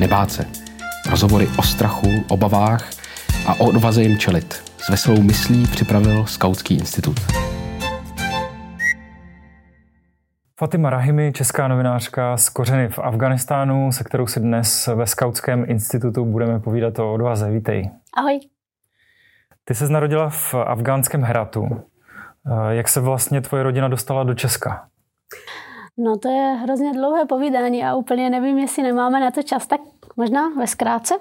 nebát se. Rozhovory o strachu, obavách a o odvaze jim čelit. S veselou myslí připravil Skautský institut. Fatima Rahimi, česká novinářka z kořeny v Afganistánu, se kterou si dnes ve Skautském institutu budeme povídat o odvaze. Vítej. Ahoj. Ty se narodila v afgánském Heratu. Jak se vlastně tvoje rodina dostala do Česka? No to je hrozně dlouhé povídání a úplně nevím, jestli nemáme na to čas, tak možná ve zkrátce.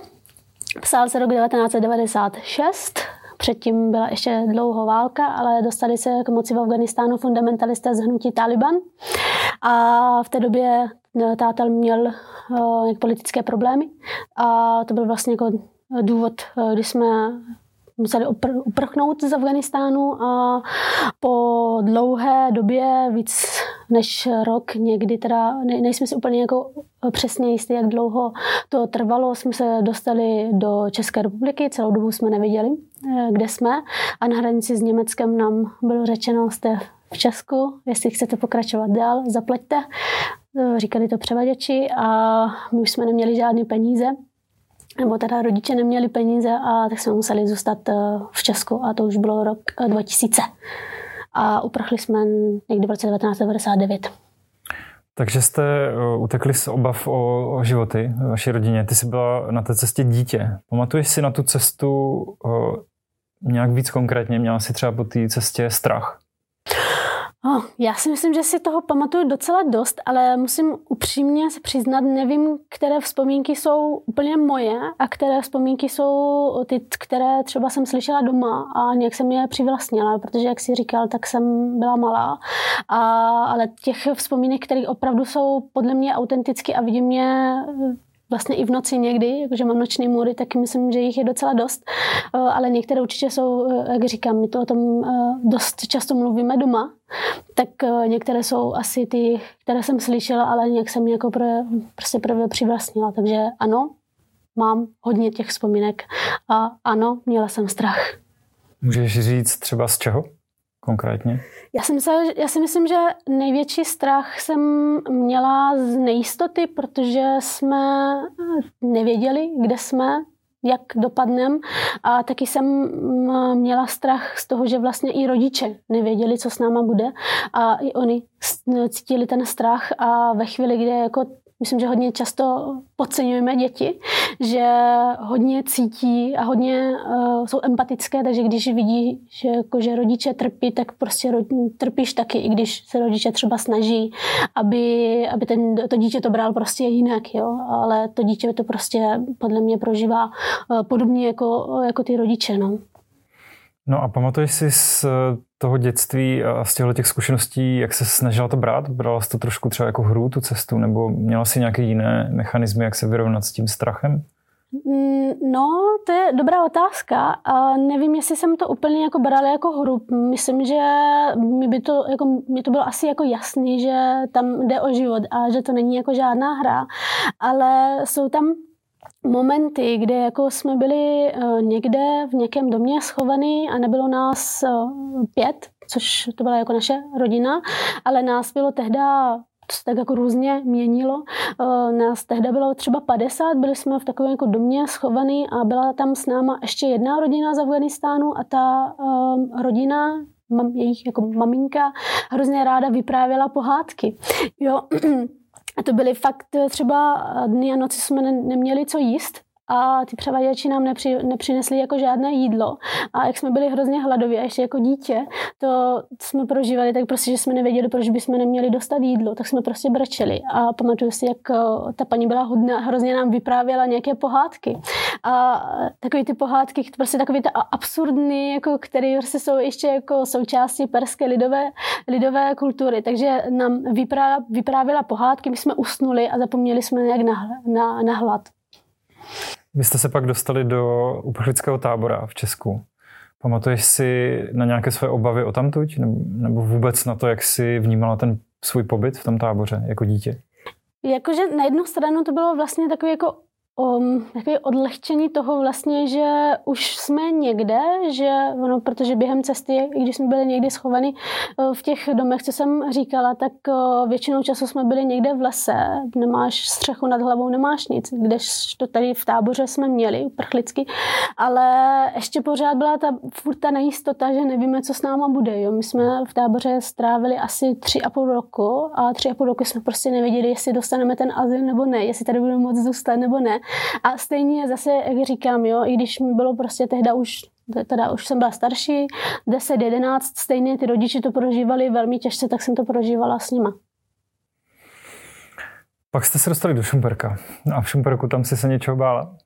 Psal se rok 1996, předtím byla ještě dlouho válka, ale dostali se k moci v Afganistánu fundamentalisté z hnutí Taliban. A v té době no, tátel měl uh, politické problémy a to byl vlastně jako důvod, eh, kdy jsme museli upr- uprchnout z Afganistánu a po dlouhé době, víc než rok někdy, teda ne, nejsme si úplně jako přesně jistí, jak dlouho to trvalo, jsme se dostali do České republiky, celou dobu jsme nevěděli, eh, kde jsme a na hranici s Německem nám bylo řečeno, jste v Česku, jestli chcete pokračovat dál, zaplaťte. Eh, říkali to převaděči a my už jsme neměli žádné peníze, nebo teda rodiče neměli peníze a tak jsme museli zůstat eh, v Česku a to už bylo rok 2000. Eh, a uprchli jsme někdy v roce 1999. Takže jste eh, utekli z obav o, o životy vaší rodině. Ty jsi byla na té cestě dítě. Pamatuješ si na tu cestu nějak víc konkrétně? Měla jsi třeba po té cestě strach? Oh, já si myslím, že si toho pamatuju docela dost, ale musím upřímně se přiznat, nevím, které vzpomínky jsou úplně moje a které vzpomínky jsou ty, které třeba jsem slyšela doma a nějak jsem je přivlastnila, protože, jak si říkal, tak jsem byla malá. A, ale těch vzpomínek, které opravdu jsou podle mě autenticky a vidím mě vlastně i v noci někdy, jakože mám noční můry, tak myslím, že jich je docela dost, eh, ale některé určitě jsou, eh, jak říkám, my to o tom eh, dost často mluvíme doma, tak některé jsou asi ty, které jsem slyšela, ale nějak jsem jako pro, prostě prvě přivlastnila, takže ano, mám hodně těch vzpomínek a ano, měla jsem strach. Můžeš říct třeba z čeho konkrétně? Já si, myslela, já si myslím, že největší strach jsem měla z nejistoty, protože jsme nevěděli, kde jsme, jak dopadnem. A taky jsem měla strach z toho, že vlastně i rodiče nevěděli, co s náma bude. A i oni cítili ten strach a ve chvíli, kdy jako myslím, že hodně často podceňujeme děti, že hodně cítí a hodně uh, jsou empatické, takže když vidí, že, jako, že rodiče trpí, tak prostě ro, trpíš taky, i když se rodiče třeba snaží, aby, aby ten, to dítě to bral prostě jinak, jo? ale to dítě to prostě podle mě prožívá uh, podobně jako, jako ty rodiče. No. No a pamatuješ si z toho dětství a z těchto těch zkušeností, jak se snažila to brát? Brala jsi to trošku třeba jako hru, tu cestu, nebo měla jsi nějaké jiné mechanismy, jak se vyrovnat s tím strachem? Mm, no, to je dobrá otázka. A nevím, jestli jsem to úplně jako brala jako hru. Myslím, že mi, by to, jako, mi to bylo asi jako jasný, že tam jde o život a že to není jako žádná hra. Ale jsou tam momenty, kde jako jsme byli uh, někde v někém domě schovaný a nebylo nás uh, pět, což to byla jako naše rodina, ale nás bylo tehda to se tak jako různě měnilo. Uh, nás tehda bylo třeba 50, byli jsme v takovém jako domě schovaný a byla tam s náma ještě jedna rodina z Afganistánu a ta rodina jejich jako maminka hrozně ráda vyprávěla pohádky. Jo, A to byly fakt eh, třeba dny a noci jsme ne, neměli co jíst, a ty převaděči nám nepři, nepřinesli jako žádné jídlo. A jak jsme byli hrozně hladoví a ještě jako dítě, to jsme prožívali tak prostě, že jsme nevěděli, proč bychom neměli dostat jídlo, tak jsme prostě brečeli. A pamatuju si, jak eh, ta paní byla hodná, hrozně nám vyprávěla nějaké pohádky. A takové ty pohádky, prostě takové ty absurdní, jako, které prostě jsou ještě jako součástí perské lidové, lidové kultury. Takže nám vyprávěla pohádky, my jsme usnuli a zapomněli jsme nějak na, na, na hlad. Vy jste se pak dostali do uprchlického tábora v Česku. Pamatuješ si na nějaké své obavy o tamtuť? Nebo vůbec na to, jak jsi vnímala ten svůj pobyt v tom táboře jako dítě? Jakože na jednu stranu to bylo vlastně takový jako um, takové odlehčení toho vlastně, že už jsme někde, že ono, protože během cesty, když jsme byli někdy schovaní uh, v těch domech, co jsem říkala, tak uh, většinou času jsme byli někde v lese, nemáš střechu nad hlavou, nemáš nic, když to tady v táboře jsme měli, uprchlicky, ale ještě pořád byla ta furt ta nejistota, že nevíme, co s náma bude. Jo. My jsme v táboře strávili asi tři a půl roku a tři a půl roku jsme prostě nevěděli, jestli dostaneme ten azyl nebo ne, jestli tady budeme moc zůstat nebo ne. A stejně zase, jak říkám, jo, i když mi bylo prostě tehda už teda už jsem byla starší, 10, 11, stejně ty rodiče to prožívali velmi těžce, tak jsem to prožívala s nima. Pak jste se dostali do Šumperka. A v Šumperku tam si se něčeho bála?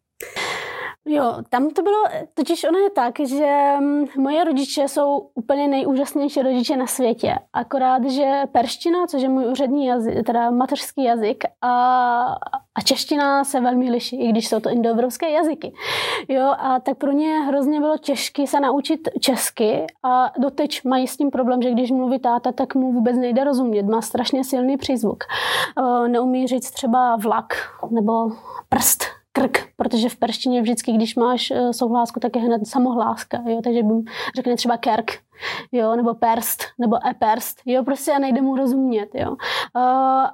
Jo, tam to bylo, totiž ono je tak, že mm, moje rodiče jsou úplně nejúžasnější rodiče na světě. Akorát, že perština, což je můj úřední jazyk, teda mateřský jazyk, a, a čeština se velmi liší, i když jsou to indoevropské jazyky. Jo, a tak pro ně hrozně bylo těžké se naučit česky a doteď mají s tím problém, že když mluví táta, tak mu vůbec nejde rozumět, má strašně silný přízvuk. Neumí říct třeba vlak nebo prst krk, protože v perštině vždycky, když máš eh, souhlásku, tak je hned samohláska, jo, takže bym řekne třeba kerk, jo, nebo perst, nebo e-perst, jo, prostě a nejde mu rozumět, jo. Uh,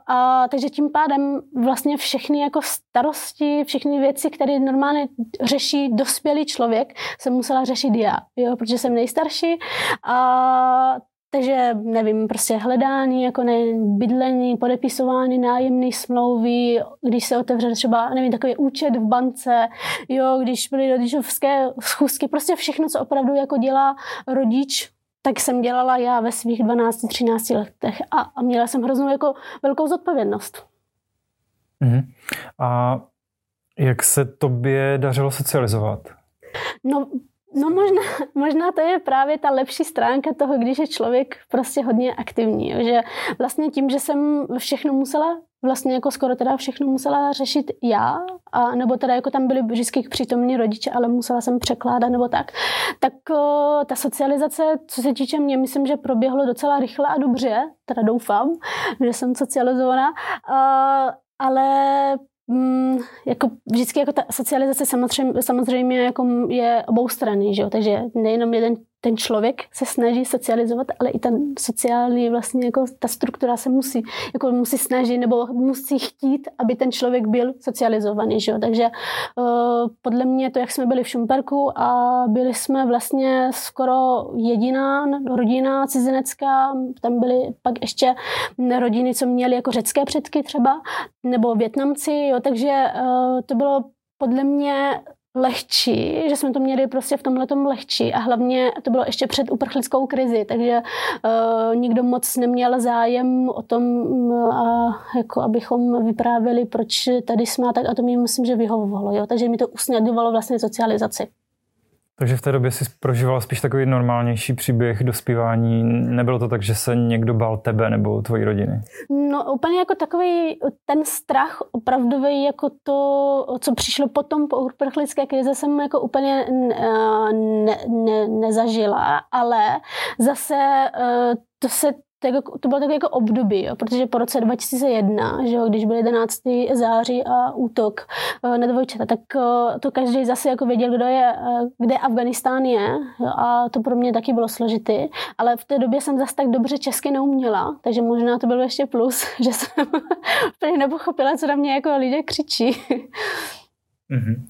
a takže tím pádem vlastně všechny jako starosti, všechny věci, které normálně řeší dospělý člověk, jsem musela řešit já, jo, protože jsem nejstarší a takže nevím, prostě hledání, jako ne, bydlení, podepisování nájemných smlouvy, když se otevře třeba, nevím, takový účet v bance, jo, když byly rodičovské schůzky, prostě všechno, co opravdu jako dělá rodič, tak jsem dělala já ve svých 12-13 letech a, a měla jsem hroznou jako velkou zodpovědnost. Mm-hmm. A jak se tobě dařilo socializovat? No, No možná, možná to je právě ta lepší stránka toho, když je člověk prostě hodně aktivní. Že vlastně tím, že jsem všechno musela, vlastně jako skoro teda všechno musela řešit já, a, nebo teda jako tam byli vždycky přítomní rodiče, ale musela jsem překládat nebo tak, tak o, ta socializace, co se týče mě, myslím, že proběhlo docela rychle a dobře, teda doufám, že jsem socializovaná, a, ale Mm, jako vždycky jako ta socializace samozřejmě, samozřejmě jako je obou strany, že jo? takže nejenom jeden ten člověk se snaží socializovat, ale i ten sociální vlastně jako ta struktura se musí, jako musí snažit nebo musí chtít, aby ten člověk byl socializovaný, že jo? takže uh, podle mě to, jak jsme byli v Šumperku a byli jsme vlastně skoro jediná rodina cizinecká, tam byly pak ještě rodiny, co měly jako řecké předky třeba, nebo Větnamci, jo? takže uh, to bylo podle mě lehčí, že jsme to měli prostě v tomhle lehčí a hlavně to bylo ještě před uprchlickou krizi, takže uh, nikdo moc neměl zájem o tom, uh, jako abychom vyprávěli, proč tady jsme a tak a to mi myslím, že vyhovovalo, jo? takže mi to usnadňovalo vlastně socializaci. Takže v té době si prožívala spíš takový normálnější příběh dospívání. Nebylo to tak, že se někdo bál tebe nebo tvojí rodiny? No úplně jako takový ten strach opravdový, jako to, co přišlo potom po uprchlické krize, jsem jako úplně ne, ne, nezažila, ale zase eh, to se to, jako, to bylo takové jako období, jo, protože po roce 2001, že jo, když byl 11. září a útok uh, na dvojčata, tak uh, to každý zase jako věděl, kdo je, uh, kde Afganistán je jo, a to pro mě taky bylo složitý, ale v té době jsem zase tak dobře česky neuměla, takže možná to bylo ještě plus, že jsem úplně nepochopila, co na mě jako lidé křičí. Mm-hmm.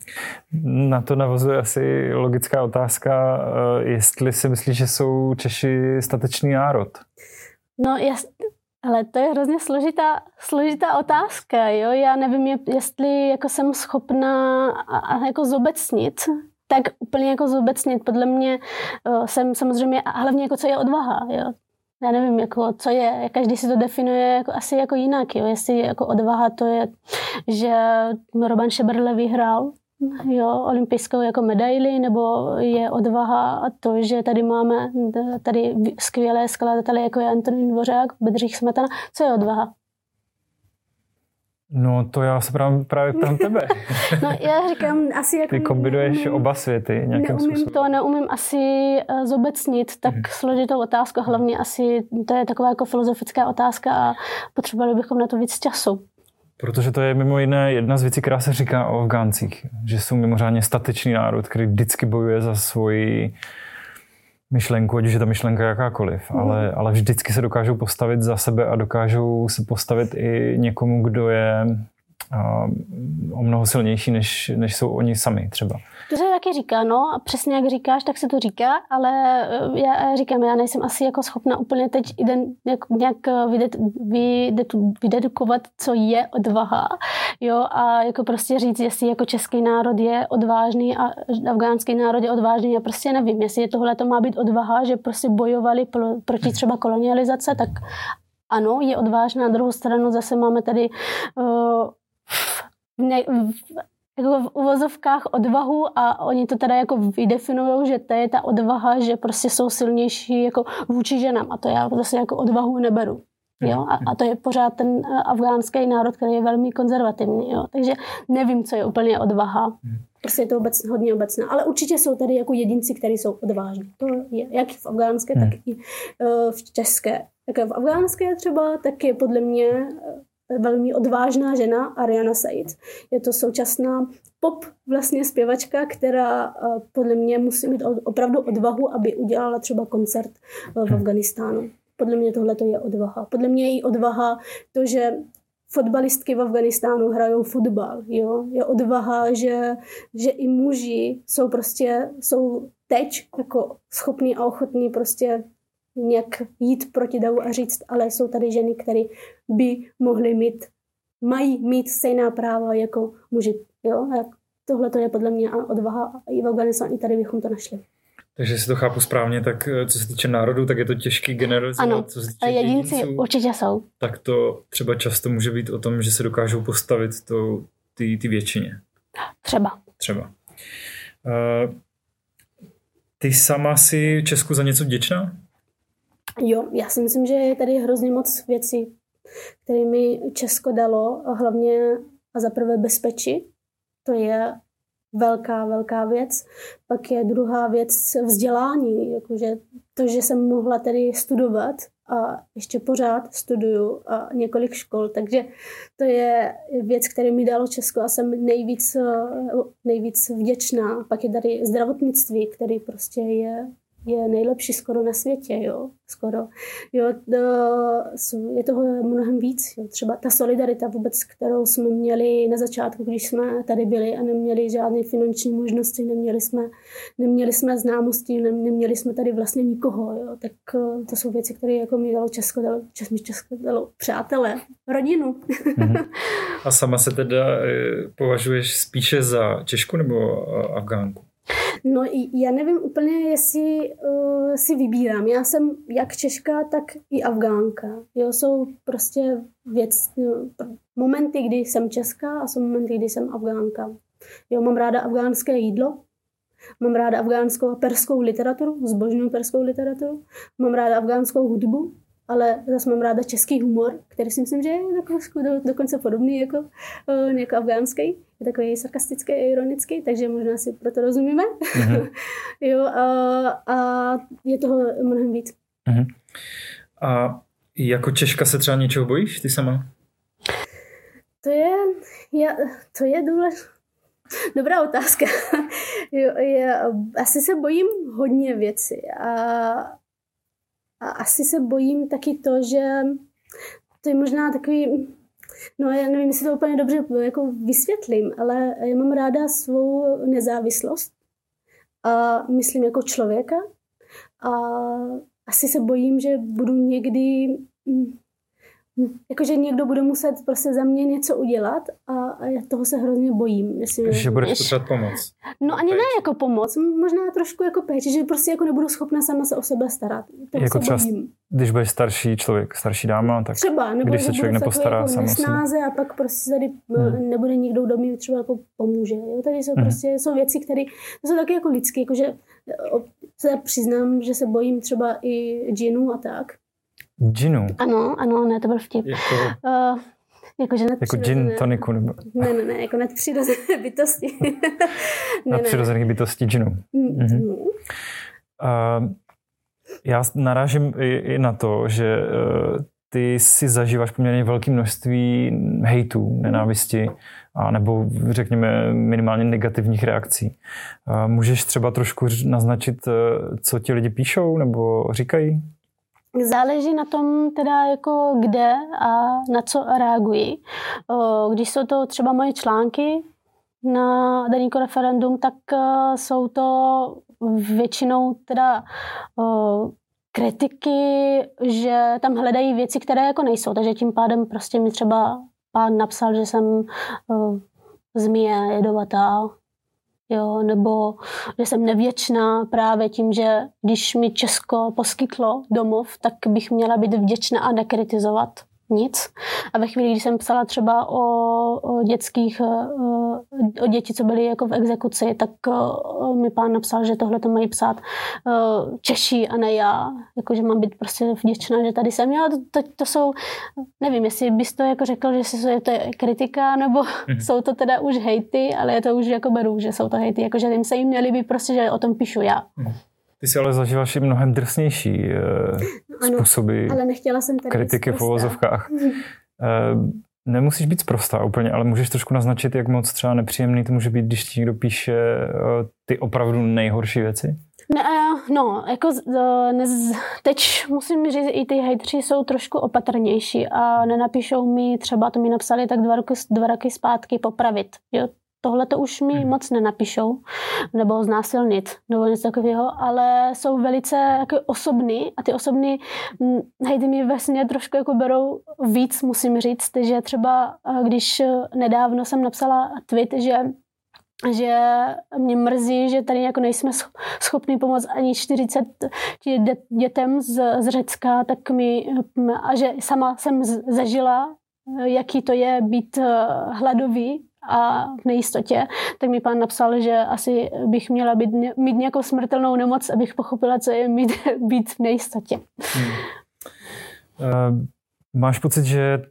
Na to navazuje asi logická otázka, jestli si myslíš, že jsou Češi statečný národ. No, jas, ale to je hrozně složitá, složitá otázka, jo. Já nevím, jestli jako jsem schopná a, a jako zobecnit, tak úplně jako zobecnit. Podle mě jsem samozřejmě, a hlavně jako co je odvaha, jo. Já nevím, jako, co je, každý si to definuje jako, asi jako jinak, jo. Jestli jako odvaha to je, že Roban Šeberle vyhrál jo, olympijskou jako medaili, nebo je odvaha a to, že tady máme tady skvělé skladatele, jako je Antonín Dvořák, Bedřich Smetana. Co je odvaha? No to já se právě, právě ptám tebe. no já říkám asi jako... Ty kombinuješ neumím, oba světy nějakým neumím způsobem. to, neumím asi uh, zobecnit tak hmm. složitou otázku. Hlavně asi to je taková jako filozofická otázka a potřebovali bychom na to víc času. Protože to je mimo jiné jedna z věcí, která se říká o Afgáncích, že jsou mimořádně statečný národ, který vždycky bojuje za svoji myšlenku, ať už je ta myšlenka jakákoliv, mm. ale, ale vždycky se dokážou postavit za sebe a dokážou se postavit i někomu, kdo je o mnoho silnější, než, než jsou oni sami třeba. To se taky říká, no, a přesně jak říkáš, tak se to říká, ale eh, já říkám, já nejsem asi jako schopna úplně teď nějak, nějak vydedukovat, co je odvaha, jo, a jako prostě říct, jestli jako český národ je odvážný a afgánský národ je odvážný, já prostě nevím, jestli tohle to má být odvaha, že prostě bojovali proti třeba kolonializace, tak ano, je odvážná. Na druhou stranu zase máme tady uh, ne, jako v uvozovkách odvahu a oni to teda jako vydefinují, že to je ta odvaha, že prostě jsou silnější jako vůči ženám a to já zase jako odvahu neberu. Jo? A, a to je pořád ten eh, afgánský národ, který je velmi konzervativní. Jo? Takže nevím, co je úplně odvaha. Prostě je to obec, hodně obecné. Ale určitě jsou tady jako jedinci, kteří jsou odvážní. To je jak v afgánské, tak i uh, v české. Tak v afgánské třeba, tak je podle mě velmi odvážná žena, Ariana Said. Je to současná pop vlastně zpěvačka, která eh, podle mě musí mít opravdu odvahu, aby udělala třeba koncert eh, v Afganistánu. Podle mě tohle je odvaha. Podle mě je i odvaha to, že fotbalistky v Afganistánu hrajou fotbal. Jo? Je odvaha, že, že i muži jsou prostě jsou teď jako schopní a ochotní prostě nějak jít proti davu a říct, ale jsou tady ženy, které by mohly mít, mají mít stejná práva jako muži. Jo? A tohle to je podle mě odvaha i v Afganistánu, i tady bychom to našli. Takže si to chápu správně, tak eh, co se týče národů, tak je to těžký generalizovat. Ano, co se týče jedinci jedinců, určitě jsou. Tak to třeba často může být o tom, že se dokážou postavit to, ty, ty většině. Třeba. Třeba. Uh, ty sama si Česku za něco vděčná? Jo, já si myslím, že je tady hrozně moc věcí, které mi Česko dalo, hlavně a za prvé bezpečí. To je velká, velká věc. Pak je druhá věc vzdělání, jakože to, že jsem mohla tady studovat a ještě pořád studuju a několik škol, takže to je věc, která mi dalo Česko a jsem nejvíc, nejvíc vděčná. Pak je tady zdravotnictví, který prostě je je nejlepší skoro na světě, jo, skoro. Jo, je toho mnohem víc, jo. třeba ta solidarita vůbec, kterou jsme měli na začátku, když jsme tady byli a neměli žádné finanční možnosti, neměli jsme, neměli jsme známosti, neměli jsme tady vlastně nikoho, jo, tak eh, to jsou věci, které jako mi dalo Česko, dalo, mi Česko dalo přátelé, rodinu. Mm-hmm. A sama se teda eh, považuješ spíše za Češku nebo eh, Afgánku? No já nevím úplně, jestli uh, si vybírám. Já jsem jak Češka, tak i Afgánka. Jo, jsou prostě věc, no, momenty, kdy jsem Česká a jsou momenty, kdy jsem Afgánka. Jo, mám ráda afgánské jídlo, mám ráda afgánskou a perskou literaturu, zbožnou perskou literaturu, mám ráda afgánskou hudbu, ale zase mám ráda český humor, který si myslím, že je jako do, dokonce podobný jako, uh, jako afgánský. Je takový sarkastický a ironický, takže možná si proto rozumíme. Mm-hmm. jo, a, a je toho mnohem víc. Mm-hmm. A jako Češka se třeba něčeho bojíš ty sama? To je, já, to je důležité. Dobrá otázka. jo, já, asi se bojím hodně věcí a a asi se bojím taky to, že to je možná takový, no já nevím, jestli to úplně dobře jako vysvětlím, ale já mám ráda svou nezávislost a myslím jako člověka. A asi se bojím, že budu někdy jakože někdo bude muset prostě za mě něco udělat a, a já toho se hrozně bojím. Jestli že budeš potřebovat pomoc. No ani ne jako pomoc, možná trošku jako péči, že prostě jako nebudu schopna sama se o sebe starat. Toho jako se bojím. když budeš starší člověk, starší dáma, tak třeba, nebo když se člověk nepostará jako sám nesnáze a pak prostě tady hmm. nebude nikdo kdo mi třeba jako pomůže. Jo? Tady jsou hmm. prostě jsou věci, které jsou taky jako lidské, jakože se přiznám, že se bojím třeba i džinů a tak. Ginu. Ano, ano, ne, to byl vtip. Jako, uh, Jakože jako gin toniku nebo... Ne, ne, ne, jako nadpřirozené bytosti. ne, nadpřirozené bytosti ginu. Mm-hmm. Uh, já narážím i, i na to, že uh, ty si zažíváš poměrně velké množství hejtů, nenávisti, a nebo řekněme minimálně negativních reakcí. Můžeš třeba trošku naznačit, co ti lidi píšou nebo říkají? Záleží na tom teda jako kde a na co reagují. Když jsou to třeba moje články na daný referendum, tak eh, jsou to většinou teda kritiky, že tam hledají věci, které jako nejsou, takže tím pádem prostě mi třeba pán napsal, že jsem zmije jedovatá, jo, nebo že jsem nevěčná právě tím, že když mi Česko poskytlo domov, tak bych měla být vděčná a nekritizovat nic. A ve chvíli, kdy jsem psala třeba o, o dětských, eh, o děti, co byly jako v exekuci, tak eh, mi pán napsal, že tohle to mají psát eh, Češi a ne já. Jako, že mám být prostě vděčná, že tady jsem. Já, to, to, to jsou, nevím, jestli bys to jako řekl, že je to kritika, nebo mm-hmm. jsou to teda už hejty, ale je to už jako beru, že jsou to hejty. Jako, že jim se jim měli by prostě, že o tom píšu já. Mm-hmm. Ty si ale zažíváš i mnohem drsnější uh, ano, způsoby ale nechtěla jsem tady kritiky v uvozovkách. Uh, nemusíš být zprostá úplně, ale můžeš trošku naznačit, jak moc třeba nepříjemný to může být, když ti někdo píše uh, ty opravdu nejhorší věci? Ne, no, jako ne, teď musím říct, i ty hejtři jsou trošku opatrnější a nenapíšou mi, třeba to mi napsali tak dva roky, dva roky zpátky popravit. Jo, tohle to už mi hmm. moc nenapíšou, nebo znásilnit, nebo něco takového, ale jsou velice jako osobní a ty osobní hejdy mi vlastně trošku jako berou víc, musím říct, že třeba eh, když nedávno jsem napsala tweet, že že mě mrzí, že tady jako nejsme schopni pomoct ani 40 dětem z, z Řecka, tak mi, a že sama jsem zažila, eh, jaký to je být eh, hladový a v nejistotě, tak mi pán napsal, že asi bych měla být, mít nějakou smrtelnou nemoc, abych pochopila, co je mít, být v nejistotě. Hmm. Uh, máš pocit, že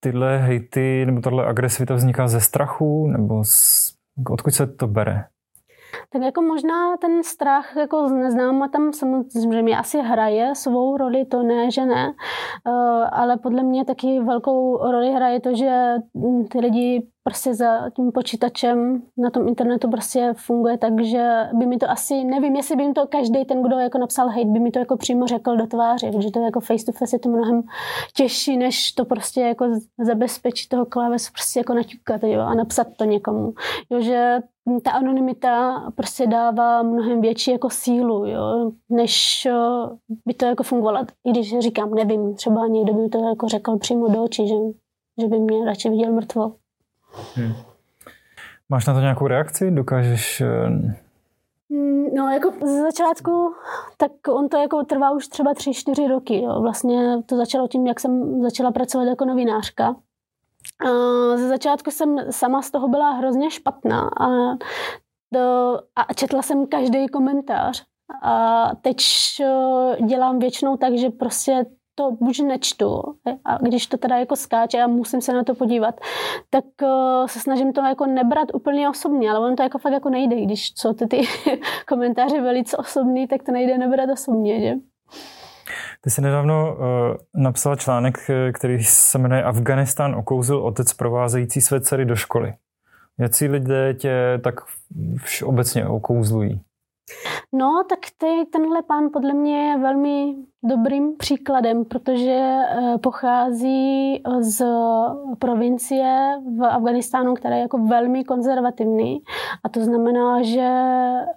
tyhle hejty nebo tahle agresivita vzniká ze strachu, nebo z, odkud se to bere? Tak jako možná ten strach jako z neznáma tam samozřejmě asi hraje svou roli, to ne, že ne, uh, ale podle mě taky velkou roli hraje to, že ty lidi prostě za tím počítačem na tom internetu prostě funguje tak, že by mi to asi, nevím, jestli by mi to každý ten, kdo jako napsal hate, by mi to jako přímo řekl do tváře, že to jako face to face je to mnohem těžší, než to prostě jako zabezpečit toho klávesu prostě jako naťukat jo, a napsat to někomu. Jo, že ta anonymita prostě dává mnohem větší jako sílu, jo, než by to jako fungovalo. I když říkám, nevím, třeba někdo by to jako řekl přímo do očí, že, že by mě radši viděl mrtvo. Hmm. Máš na to nějakou reakci? Dokážeš... Eh, hmm, no, jako ze začátku, tak on to jako trvá už třeba tři, čtyři roky. Jo. Vlastně to začalo tím, jak jsem začala pracovat jako novinářka. Ze začátku jsem sama z toho byla hrozně špatná a, do, a četla jsem každý komentář. A teď eh, dělám většinou tak, že prostě to buď nečtu a když to teda jako skáče a musím se na to podívat, tak uh, se snažím to jako nebrat úplně osobně, ale on to jako fakt jako nejde, když jsou ty, ty komentáře velice osobní, tak to nejde nebrat osobně, že? Ty jsi nedávno uh, napsal článek, který se jmenuje Afganistán okouzil otec provázející své dcery do školy. Jaký lidé tě tak obecně okouzlují? No, tak ty, tenhle pán podle mě je velmi dobrým příkladem, protože eh, pochází z provincie v Afganistánu, která je jako velmi konzervativní. A to znamená, že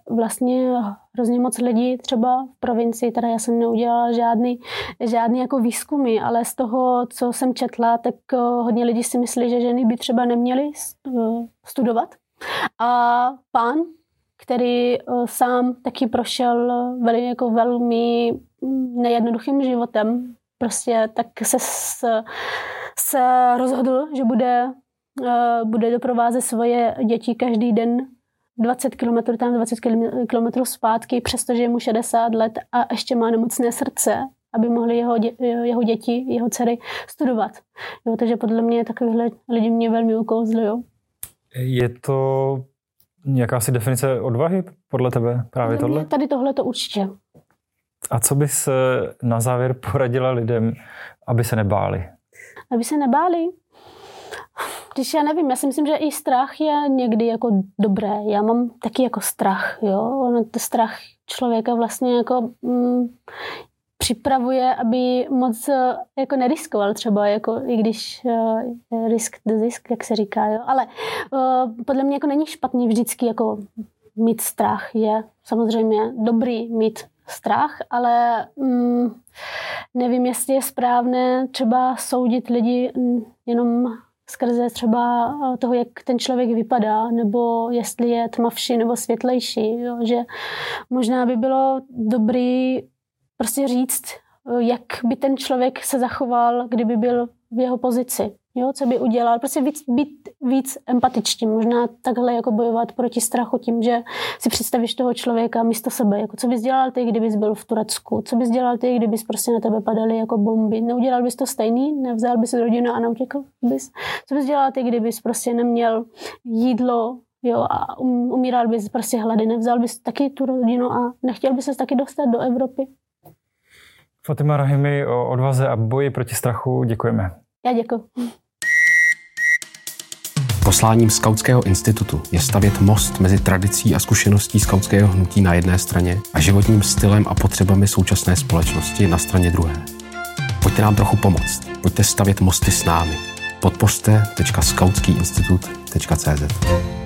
vlastně hrozně moc lidí třeba v provincii, teda já jsem neudělala žádný, žádný jako výzkumy, ale z toho, co jsem četla, tak eh, hodně lidí si myslí, že ženy by třeba neměly eh, studovat. A pán který uh, sám taky prošel veli, jako velmi nejednoduchým životem. Prostě tak se, se, rozhodl, že bude, uh, bude doprovázet svoje děti každý den 20 km tam, 20 km zpátky, přestože je mu 60 let a ještě má nemocné srdce, aby mohli jeho, dě, jeho děti, jeho dcery studovat. Jo, takže podle mě takovýhle lidi mě velmi ukouzlují. Je to jakási definice odvahy podle tebe právě tohle? Tady tohle to určitě. A co bys na závěr poradila lidem, aby se nebáli? Aby se nebáli? Když já nevím, já si myslím, že i strach je někdy jako dobré. Já mám taky jako strach, jo. To strach člověka vlastně jako mm, připravuje, aby moc eh, jako neriskoval třeba, jako i když uh, risk the zisk, jak se říká, jo. Ale uh, podle mě jako není špatný vždycky jako mít strach. Je samozřejmě dobrý mít strach, ale mm, nevím, jestli je správné třeba soudit lidi mm, jenom skrze třeba toho, jak ten člověk vypadá, nebo jestli je tmavší nebo světlejší. Jo? Že možná by bylo dobrý prostě říct, jak by ten člověk se zachoval, kdyby byl v jeho pozici jo, co by udělal, prostě víc, být víc empatičtí, možná takhle jako bojovat proti strachu tím, že si představíš toho člověka místo sebe, jako co bys dělal ty, kdybys byl v Turecku, co bys dělal ty, kdybys prostě na tebe padaly jako bomby, neudělal bys to stejný, nevzal bys rodinu a neutěkl bys, co bys dělal ty, kdybys prostě neměl jídlo, jo, a um, umíral bys prostě hlady, nevzal bys taky tu rodinu a nechtěl bys se taky dostat do Evropy. Fatima Rahimi o odvaze a boji proti strachu děkujeme. Já děkuji. Posláním Skautského institutu je stavět most mezi tradicí a zkušeností skautského hnutí na jedné straně a životním stylem a potřebami současné společnosti na straně druhé. Pojďte nám trochu pomoct. Pojďte stavět mosty s námi. Podpořte.skautskýinstitut.cz